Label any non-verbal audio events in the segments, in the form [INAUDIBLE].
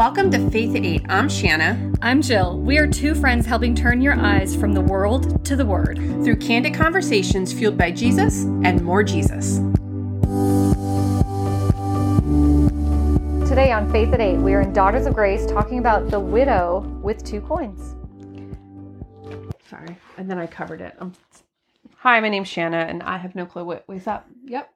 Welcome to Faith at 8. I'm Shanna. I'm Jill. We are two friends helping turn your eyes from the world to the Word through candid conversations fueled by Jesus and more Jesus. Today on Faith at 8, we are in Daughters of Grace talking about the widow with two coins. Sorry, and then I covered it. Um, hi, my name's Shanna, and I have no clue what was up. Yep.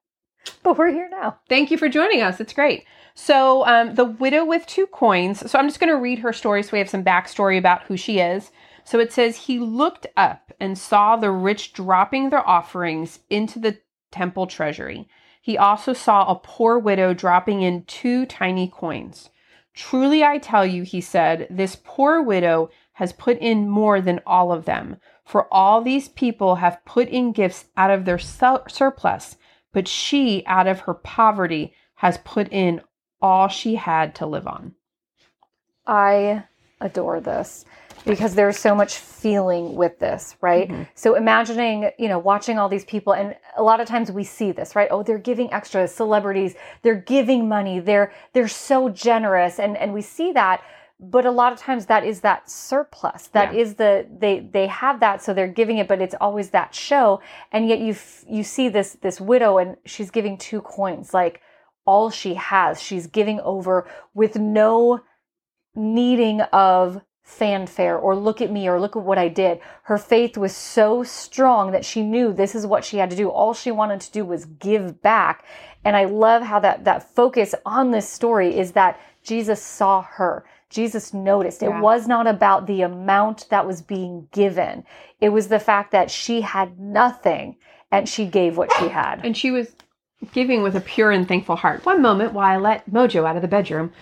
But we're here now. Thank you for joining us. It's great. So, um, the widow with two coins. So, I'm just going to read her story so we have some backstory about who she is. So, it says, He looked up and saw the rich dropping their offerings into the temple treasury. He also saw a poor widow dropping in two tiny coins. Truly, I tell you, he said, this poor widow has put in more than all of them. For all these people have put in gifts out of their surplus, but she, out of her poverty, has put in all she had to live on. I adore this because there's so much feeling with this, right? Mm-hmm. So imagining, you know, watching all these people and a lot of times we see this, right? Oh, they're giving extra celebrities, they're giving money, they're they're so generous and and we see that but a lot of times that is that surplus That yeah. is the they they have that so they're giving it but it's always that show and yet you you see this this widow and she's giving two coins like all she has. She's giving over with no needing of fanfare or look at me or look at what I did. Her faith was so strong that she knew this is what she had to do. All she wanted to do was give back. And I love how that, that focus on this story is that Jesus saw her. Jesus noticed. Yeah. It was not about the amount that was being given. It was the fact that she had nothing and she gave what she had. And she was giving with a pure and thankful heart. One moment while I let Mojo out of the bedroom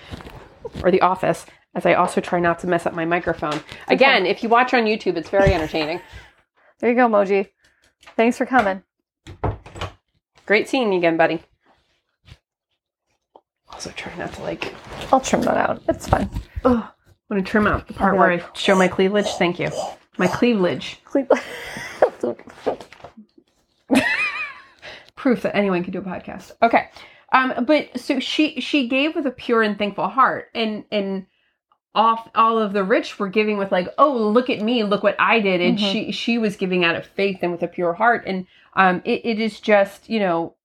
or the office, as I also try not to mess up my microphone. Again, okay. if you watch on YouTube, it's very entertaining. there you go, Moji. Thanks for coming. Great seeing you again, buddy. Also, try not to like. I'll trim that out. It's fine. Oh, I want to trim out the part where like... I show my cleavage. Thank you. My cleavage. Cleavage. [LAUGHS] [LAUGHS] proof that anyone can do a podcast. Okay. Um, but so she she gave with a pure and thankful heart, and and off all of the rich were giving with like, oh look at me, look what I did, and mm-hmm. she she was giving out of faith and with a pure heart, and um, it, it is just you know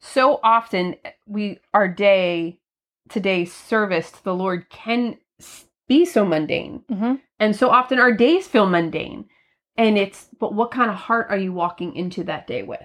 so often we our day today's service to the Lord can be so mundane, mm-hmm. and so often our days feel mundane. And it's, but what kind of heart are you walking into that day with?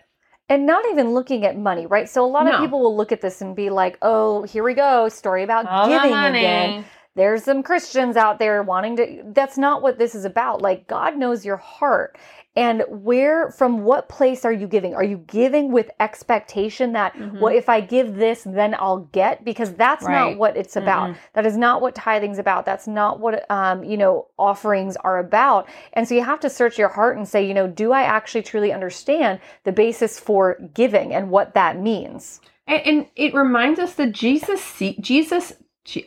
And not even looking at money, right? So a lot no. of people will look at this and be like, oh, here we go, story about All giving again there's some Christians out there wanting to. That's not what this is about. Like, God knows your heart. And where, from what place are you giving? Are you giving with expectation that, mm-hmm. well, if I give this, then I'll get? Because that's right. not what it's about. Mm-hmm. That is not what tithing's about. That's not what, um, you know, offerings are about. And so you have to search your heart and say, you know, do I actually truly understand the basis for giving and what that means? And, and it reminds us that Jesus, Jesus,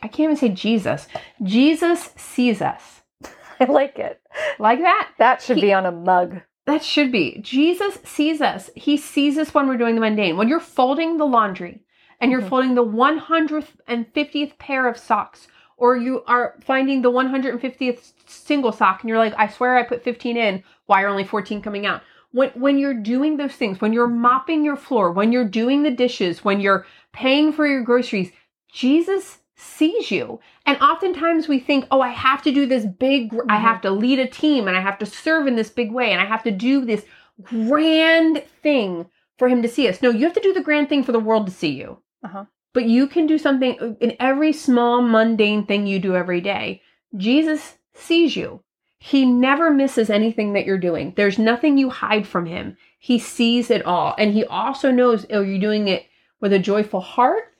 I can't even say Jesus. Jesus sees us. [LAUGHS] I like it. Like that? That should he, be on a mug. That should be. Jesus sees us. He sees us when we're doing the mundane. When you're folding the laundry and you're mm-hmm. folding the 150th pair of socks, or you are finding the 150th single sock and you're like, I swear I put 15 in. Why are only 14 coming out? When, when you're doing those things, when you're mopping your floor, when you're doing the dishes, when you're paying for your groceries, Jesus sees you. And oftentimes we think, oh, I have to do this big, mm-hmm. I have to lead a team and I have to serve in this big way and I have to do this grand thing for him to see us. No, you have to do the grand thing for the world to see you. Uh-huh. But you can do something in every small, mundane thing you do every day. Jesus sees you. He never misses anything that you're doing. There's nothing you hide from him. He sees it all. And he also knows, are you doing it with a joyful heart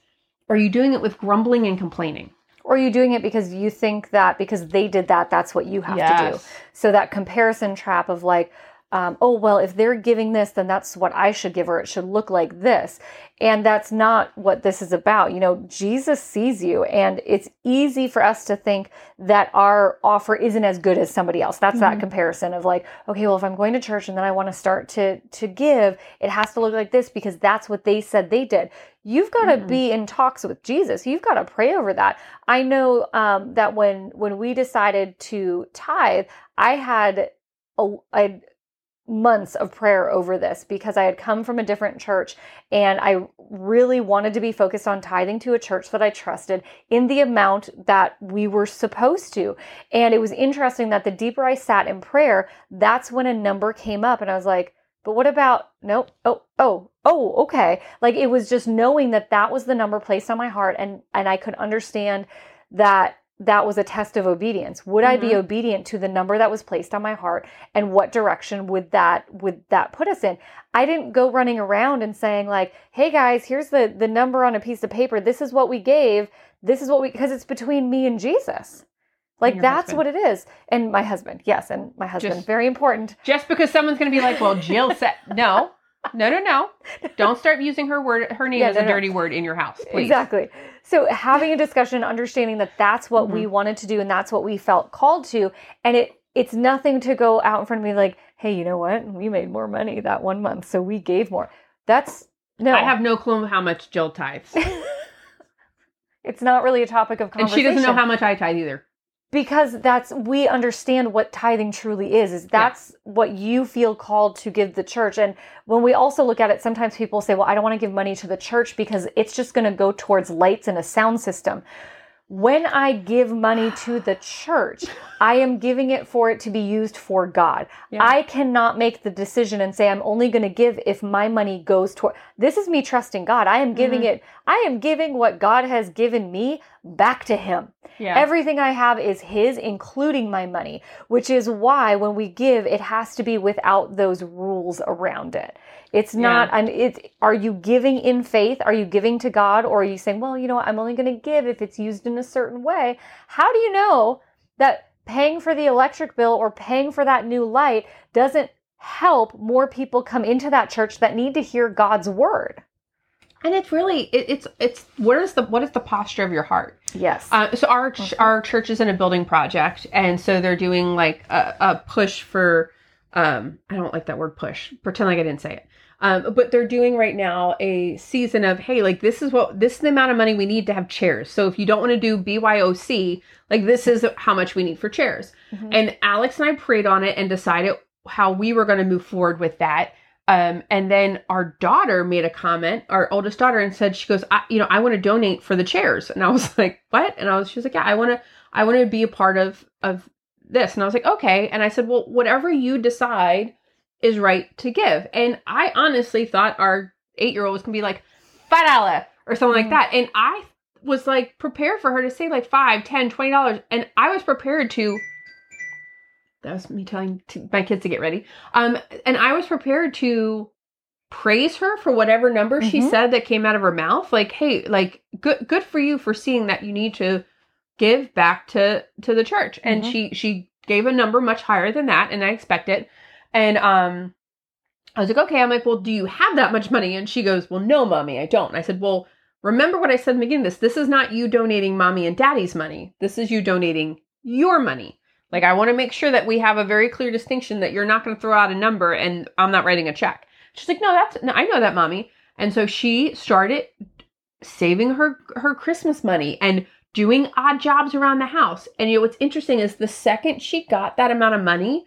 are you doing it with grumbling and complaining? Or are you doing it because you think that because they did that, that's what you have yes. to do? So that comparison trap of like, um, oh, well, if they're giving this, then that's what I should give, or it should look like this. And that's not what this is about. You know, Jesus sees you, and it's easy for us to think that our offer isn't as good as somebody else. That's mm-hmm. that comparison of like, okay, well, if I'm going to church and then I want to start to to give, it has to look like this because that's what they said they did. You've got to mm-hmm. be in talks with Jesus. You've got to pray over that. I know um, that when when we decided to tithe, I had a, I months of prayer over this because I had come from a different church and I really wanted to be focused on tithing to a church that I trusted in the amount that we were supposed to. And it was interesting that the deeper I sat in prayer, that's when a number came up and I was like, but what about nope oh oh oh okay. Like it was just knowing that that was the number placed on my heart and and I could understand that that was a test of obedience. Would mm-hmm. i be mm-hmm. obedient to the number that was placed on my heart and what direction would that would that put us in? I didn't go running around and saying like hey guys here's the the number on a piece of paper. This is what we gave. This is what we because it's between me and jesus. Like that's husband. what it is. And my husband. Yes and my husband. Just, very important. Just because someone's going to be like well jill said no no, no, no. Don't start using her word, her name yeah, as no, a dirty no. word in your house, please. Exactly. So having a discussion, understanding that that's what mm-hmm. we wanted to do and that's what we felt called to, and it it's nothing to go out in front of me like, hey, you know what? We made more money that one month, so we gave more. That's no. I have no clue how much Jill tithes. [LAUGHS] it's not really a topic of conversation. And she doesn't know how much I tithe either because that's we understand what tithing truly is is that's yeah. what you feel called to give the church and when we also look at it sometimes people say well i don't want to give money to the church because it's just going to go towards lights and a sound system when I give money to the church, I am giving it for it to be used for God. Yeah. I cannot make the decision and say I'm only going to give if my money goes toward. This is me trusting God. I am giving mm-hmm. it. I am giving what God has given me back to Him. Yeah. Everything I have is His, including my money, which is why when we give, it has to be without those rules around it. It's not yeah. it's are you giving in faith? Are you giving to God or are you saying, "Well, you know what? I'm only going to give if it's used in a certain way." How do you know that paying for the electric bill or paying for that new light doesn't help more people come into that church that need to hear God's word? and it's really it, it's it's what is the what is the posture of your heart yes uh, so our ch- our church is in a building project and so they're doing like a, a, push for um i don't like that word push pretend like i didn't say it um, but they're doing right now a season of hey, like this is what this is the amount of money we need to have chairs. So if you don't want to do BYOC, like this is how much we need for chairs. Mm-hmm. And Alex and I prayed on it and decided how we were going to move forward with that. Um, and then our daughter made a comment, our oldest daughter, and said, she goes, I, you know, I want to donate for the chairs. And I was [LAUGHS] like, what? And I was, she was like, yeah, I want to, I want to be a part of, of this. And I was like, okay. And I said, well, whatever you decide is right to give. And I honestly thought our eight year old was gonna be like, five dollar or something mm like that. And I was like prepared for her to say like five, ten, twenty dollars. And I was prepared to that was me telling my kids to get ready. Um, and I was prepared to praise her for whatever number mm-hmm. she said that came out of her mouth. Like, hey, like good good for you for seeing that you need to give back to to the church. And mm-hmm. she she gave a number much higher than that, and I expect it. And um, I was like, okay. I'm like, well, do you have that much money? And she goes, well, no, mommy, I don't. And I said, well, remember what I said in the beginning. This this is not you donating mommy and daddy's money. This is you donating your money. Like I want to make sure that we have a very clear distinction that you're not going to throw out a number and I'm not writing a check. She's like, no, that's no, I know that, mommy. And so she started saving her her Christmas money and doing odd jobs around the house. And you know what's interesting is the second she got that amount of money,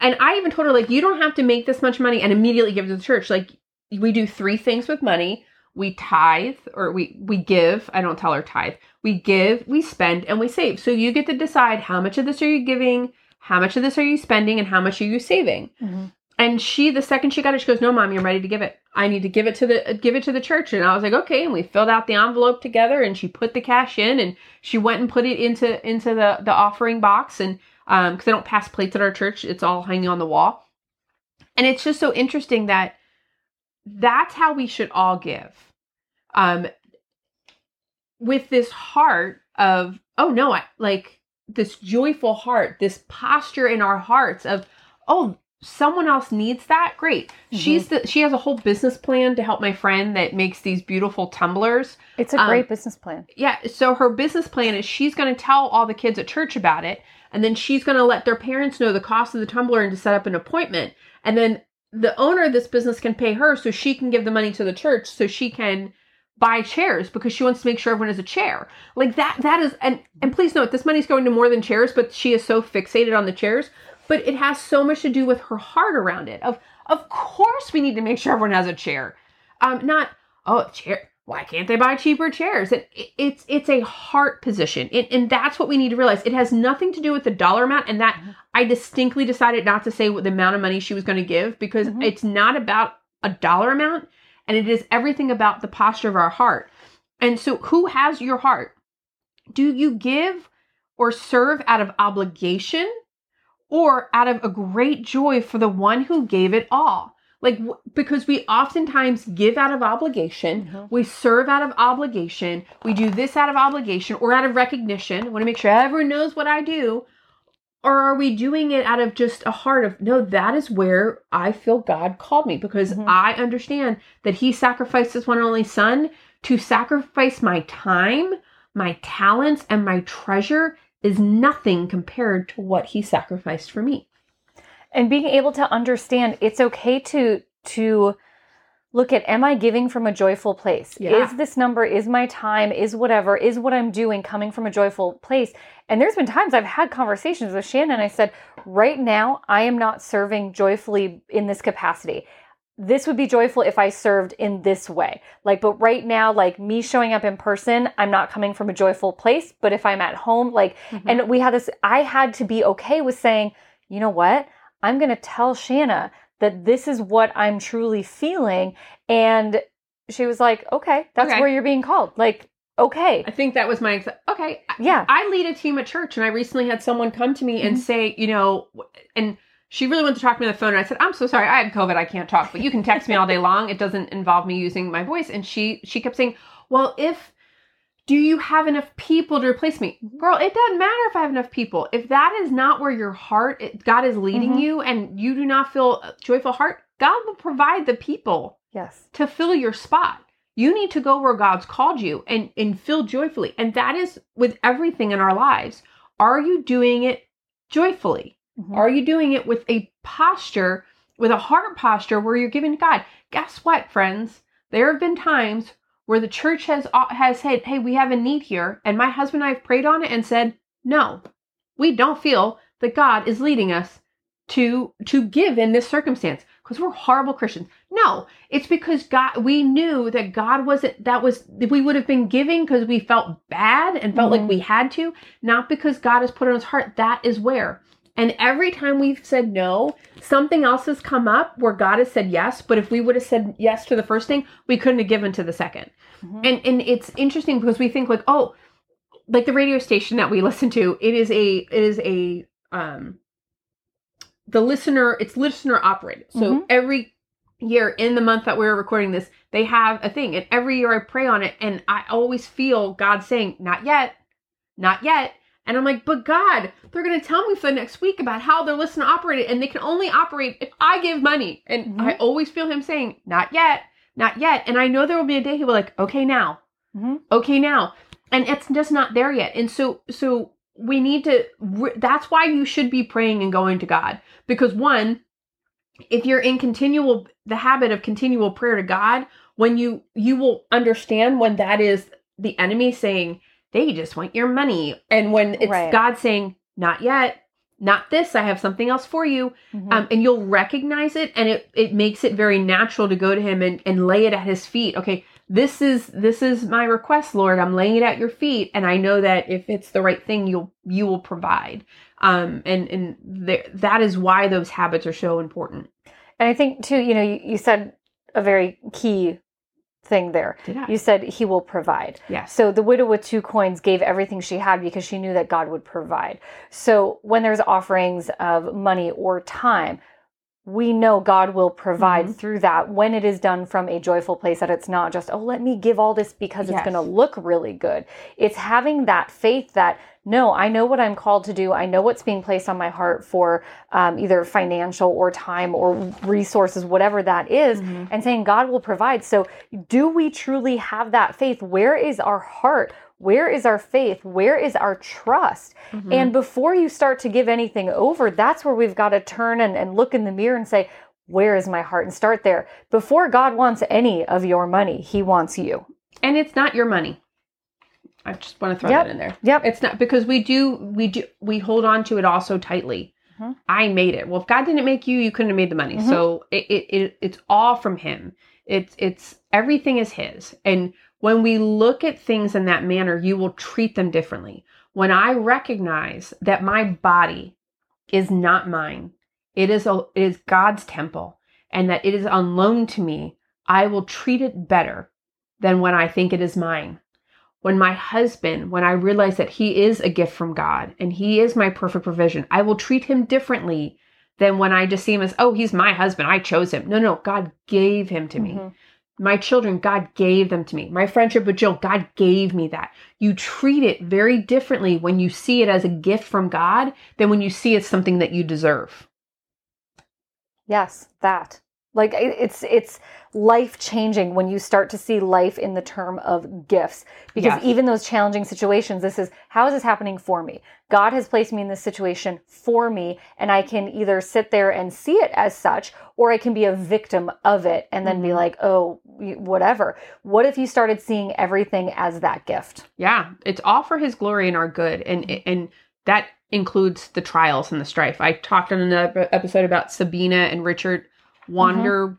and I even told her, like, you don't have to make this much money and immediately give it to the church. Like, we do three things with money. We tithe or we we give. I don't tell her tithe. We give, we spend, and we save. So you get to decide how much of this are you giving, how much of this are you spending, and how much are you saving. Mm-hmm. And she, the second she got it, she goes, "No, mom, you're ready to give it. I need to give it to the give it to the church." And I was like, "Okay." And we filled out the envelope together, and she put the cash in, and she went and put it into into the the offering box, and because um, I don't pass plates at our church. It's all hanging on the wall. And it's just so interesting that that's how we should all give. Um, with this heart of, oh no, I like this joyful heart, this posture in our hearts of, oh, someone else needs that, great. She's the she has a whole business plan to help my friend that makes these beautiful tumblers. It's a Um, great business plan. Yeah, so her business plan is she's going to tell all the kids at church about it, and then she's going to let their parents know the cost of the tumbler and to set up an appointment. And then the owner of this business can pay her so she can give the money to the church so she can buy chairs because she wants to make sure everyone has a chair. Like that that is and and please note this money's going to more than chairs, but she is so fixated on the chairs, but it has so much to do with her heart around it. Of of course we need to make sure everyone has a chair. Um not oh chair why can't they buy cheaper chairs? It, it- it's it's a heart position, it, and that's what we need to realize. It has nothing to do with the dollar amount, and that I distinctly decided not to say what the amount of money she was going to give because Mhm. it's not about a dollar amount, and it is everything about the posture of our heart. And so, who has your heart? Do you give or serve out of obligation, or out of a great joy for the one who gave it all? Like, because we oftentimes give out of obligation, Mhm. we serve out of obligation, we do this out of obligation or out of recognition. I want to make sure everyone knows what I do. Or are we doing it out of just a heart of, no, that is where I feel God called me because Mhm. I understand that He sacrificed His one and only Son to sacrifice my time, my talents, and my treasure is nothing compared to what He sacrificed for me. and being able to understand it's okay to to look at am i giving from a joyful place Yeah. is this number is my time is whatever is what i'm doing coming from a joyful place and there's been times i've had conversations with shannon i said right now i am not serving joyfully in this capacity this would be joyful if i served in this way like but right now like me showing up in person i'm not coming from a joyful place but if i'm at home like and we had this, I had to be okay with saying, you know what? I'm going to tell Shanna that this is what I'm truly feeling. And she was like, okay, that's Okay. where you're being called. Like, okay. I think that was my okay. Yeah. I lead a team at church, and I recently had someone come to me and Mhm. say, you know, and she really wanted to talk to me on the phone. And I said, I'm so sorry, I had COVID, I can't talk, but you can text me all day long. It doesn't involve me using my voice. And she she kept saying, well, if do you have enough people to replace me, girl? It doesn't matter if I have enough people. If that is not where your heart, it, God is leading Mhm. you, and you do not feel a joyful heart, God will provide the people Yes. to fill your spot. You need to go where God's called you and, and fill joyfully. And that is with everything in our lives. Are you doing it joyfully? Mhm. Are you doing it with a posture, with a heart posture where you're giving to God? Guess what, friends? There have been times where the church has uh, has said, "Hey, we have a need here," and my husband and I have prayed on it and said, "No, we don't feel that God is leading us to to give in this circumstance because we're horrible Christians." No, it's because God. We knew that God wasn't. That was we would have been giving because we felt bad and felt Mhm. like we had to, not because God has put it on His heart. That is where. And every time we've said no, something else has come up where God has said yes. But if we would have said yes to the first thing, we couldn't have given to the 2nd Mhm. And and it's interesting because we think like, oh, like the radio station that we [LAUGHS] listen to, it is a it is a um the listener, it's listener operated. So Mhm. every year in the month that we're recording this, they have a thing. And every year I pray on it and I always feel God saying, Not yet, not yet. And I'm like, but God, they're going to tell me for the next week about how their listener operated, and they can only operate if I give money. And Mhm. I always feel Him saying, not yet, not yet. And I know there will be a day He will be like, okay, now, Mhm. okay, now, and it's just not there yet. And so, so we need to. That's why you should be praying and going to God because one, if you're in continual the habit of continual prayer to God, when you you will understand when that is the enemy saying they just want your money, and when it's Right. God saying not yet, not this, I have something else for you, Mhm. um, and you'll recognize it, and it it makes it very natural to go to Him and and lay it at His feet. Okay, this is this is my request, Lord. I'm laying it at your feet, and I know that if it's the right thing, you'll you will provide. Um, and and there, that is why those habits are so important. And I think too, you know, you, you said a very key thing there. You said he will provide. Yes. So the widow with two coins gave everything she had because she knew that God would provide. So when there's offerings of money or time, we know God will provide Mm-hmm. through that when it is done from a joyful place, that it's not just, oh, let me give all this because it's going to look really good. It's having that faith that, no, I know what I'm called to do. I know what's being placed on my heart for um, either financial or time or resources, whatever that is, Mm-hmm. and saying God will provide. So, do we truly have that faith? Where is our heart? Where is our faith? Where is our trust? Mm-hmm. And before you start to give anything over, that's where we've got to turn and, and look in the mirror and say, Where is my heart? And start there. Before God wants any of your money, He wants you. And it's not your money. I just want to throw Yep. that in there. Yep. It's not because we do we do we hold on to it all so tightly. Mhm. I made it. Well, if God didn't make you, you couldn't have made the money. Mhm. So it, it, it it's all from Him. It's it's everything is His. And when we look at things in that manner, you will treat them differently. When I recognize that my body is not mine, it is a it is God's temple, and that it is on loan to me, I will treat it better than when I think it is mine when my husband, when I realize that he is a gift from God and he is my perfect provision, I will treat him differently than when I just see him as, oh, he's my husband. I chose him. No, no, God gave him to me. Mhm. My children, God gave them to me. My friendship with Jill, God gave me that. You treat it very differently when you see it as a gift from God than when you see it's something that you deserve. Yes, that. Like it's it's life changing when you start to see life in the term of gifts. Because even those challenging situations, this is how is this happening for me? God has placed me in this situation for me, and I can either sit there and see it as such, or I can be a victim of it and then be Mhm. like, oh, whatever. What if you started seeing everything as that gift? Yeah, it's all for his glory and our good. And and that includes the trials and the strife. I talked in another episode about Sabina and Richard Wander,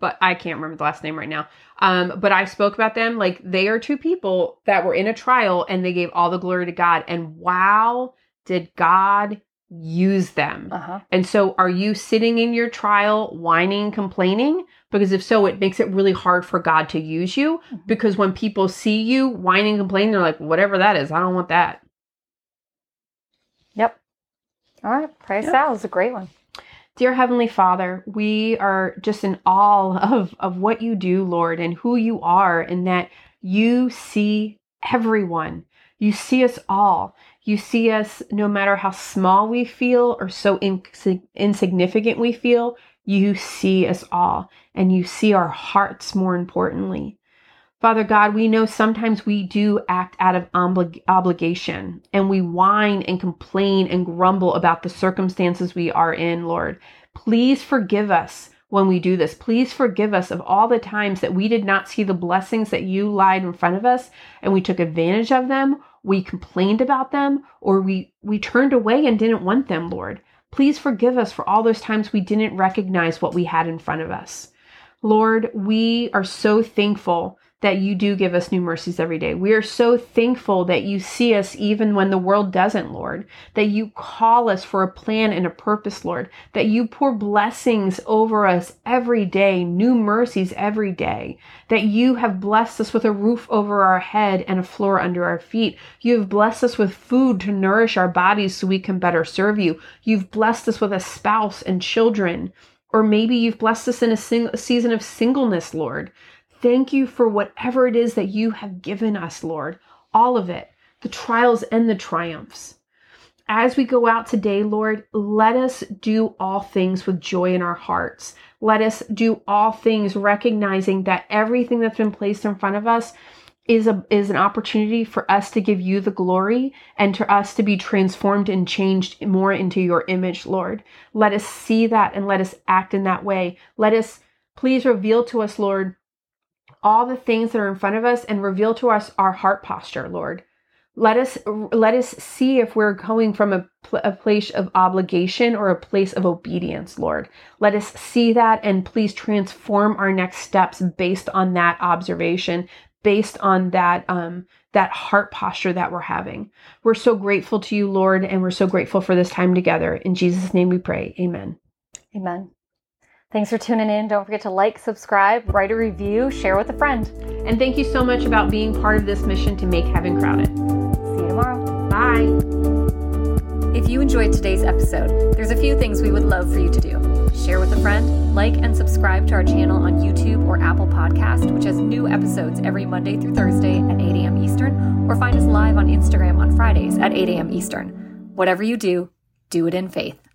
but I can't remember the last name right now. Um, but I spoke about them like they are two people that were in a trial and they gave all the glory to God. And wow, did God use them? Uh huh. And so, are you sitting in your trial whining, complaining? Because if so, it makes it really hard for God to use you. Mhm. Because when people see you whining, complaining, they're like, whatever that is, I don't want that. Yep. All right. Praise Yep. Sal is a great one. Dear Heavenly Father, we are just in awe [LAUGHS] of, of what you do, Lord, and who you are, and that you see everyone. You see us all. You see us no matter how small we feel or so insi- insignificant we feel. You see us all, and you see our hearts more importantly. Father God, we know sometimes we do act out of oblig- obligation and we whine and complain and grumble about the circumstances we are in, Lord. Please forgive us when we do this. Please forgive us of all the times that we did not see the blessings that you lied in front of us and we took advantage of them, we complained about them, or we, we turned away and didn't want them, Lord. Please forgive us for all those times we didn't recognize what we had in front of us. Lord, we are so thankful that you do give us new mercies every day. We are so thankful that you see us even when the world doesn't, Lord, that you call us for a plan and a purpose, Lord, that you pour blessings over us every day, new mercies every day, that you have blessed us with a roof over our head and a floor under our feet. You have blessed us with food to nourish our bodies so we can better serve you. You've blessed us with a spouse and children. Or maybe you've blessed us in a, sing- season of singleness, Lord. Thank you for whatever it is that you have given us, Lord. All of it, the trials and the triumphs. As we go out today, Lord, let us do all things with joy in our hearts. Let us do all things recognizing that everything that's been placed in front of us is a is an opportunity for us to give you the glory and to us to be transformed and changed more into your image, Lord. Let us see that and let us act in that way. Let us please reveal to us, Lord, all the things that are in front of us and reveal to us our heart posture, Lord. Let us let us see if we're going from a, pl- a place of obligation or a place of obedience, Lord. Let us see that and please transform our next steps based on that observation, based on that um, that heart posture that we're having. We're so grateful to you, Lord, and we're so grateful for this time together. In Jesus' name we pray. Amen. Amen. Thanks for tuning in. Don't forget to like, subscribe, write a review, share with a friend. And thank you so much about being part of this mission to make heaven crowded. See you tomorrow. Bye. If you enjoyed today's episode, there's a few things we would love for you to do. Share with a friend, like and subscribe to our channel on YouTube or Apple Podcast, which has new episodes every Monday through Thursday at 8 a.m. Eastern, or find us live on Instagram on Fridays at 8 a.m. Eastern. Whatever you do, do it in faith.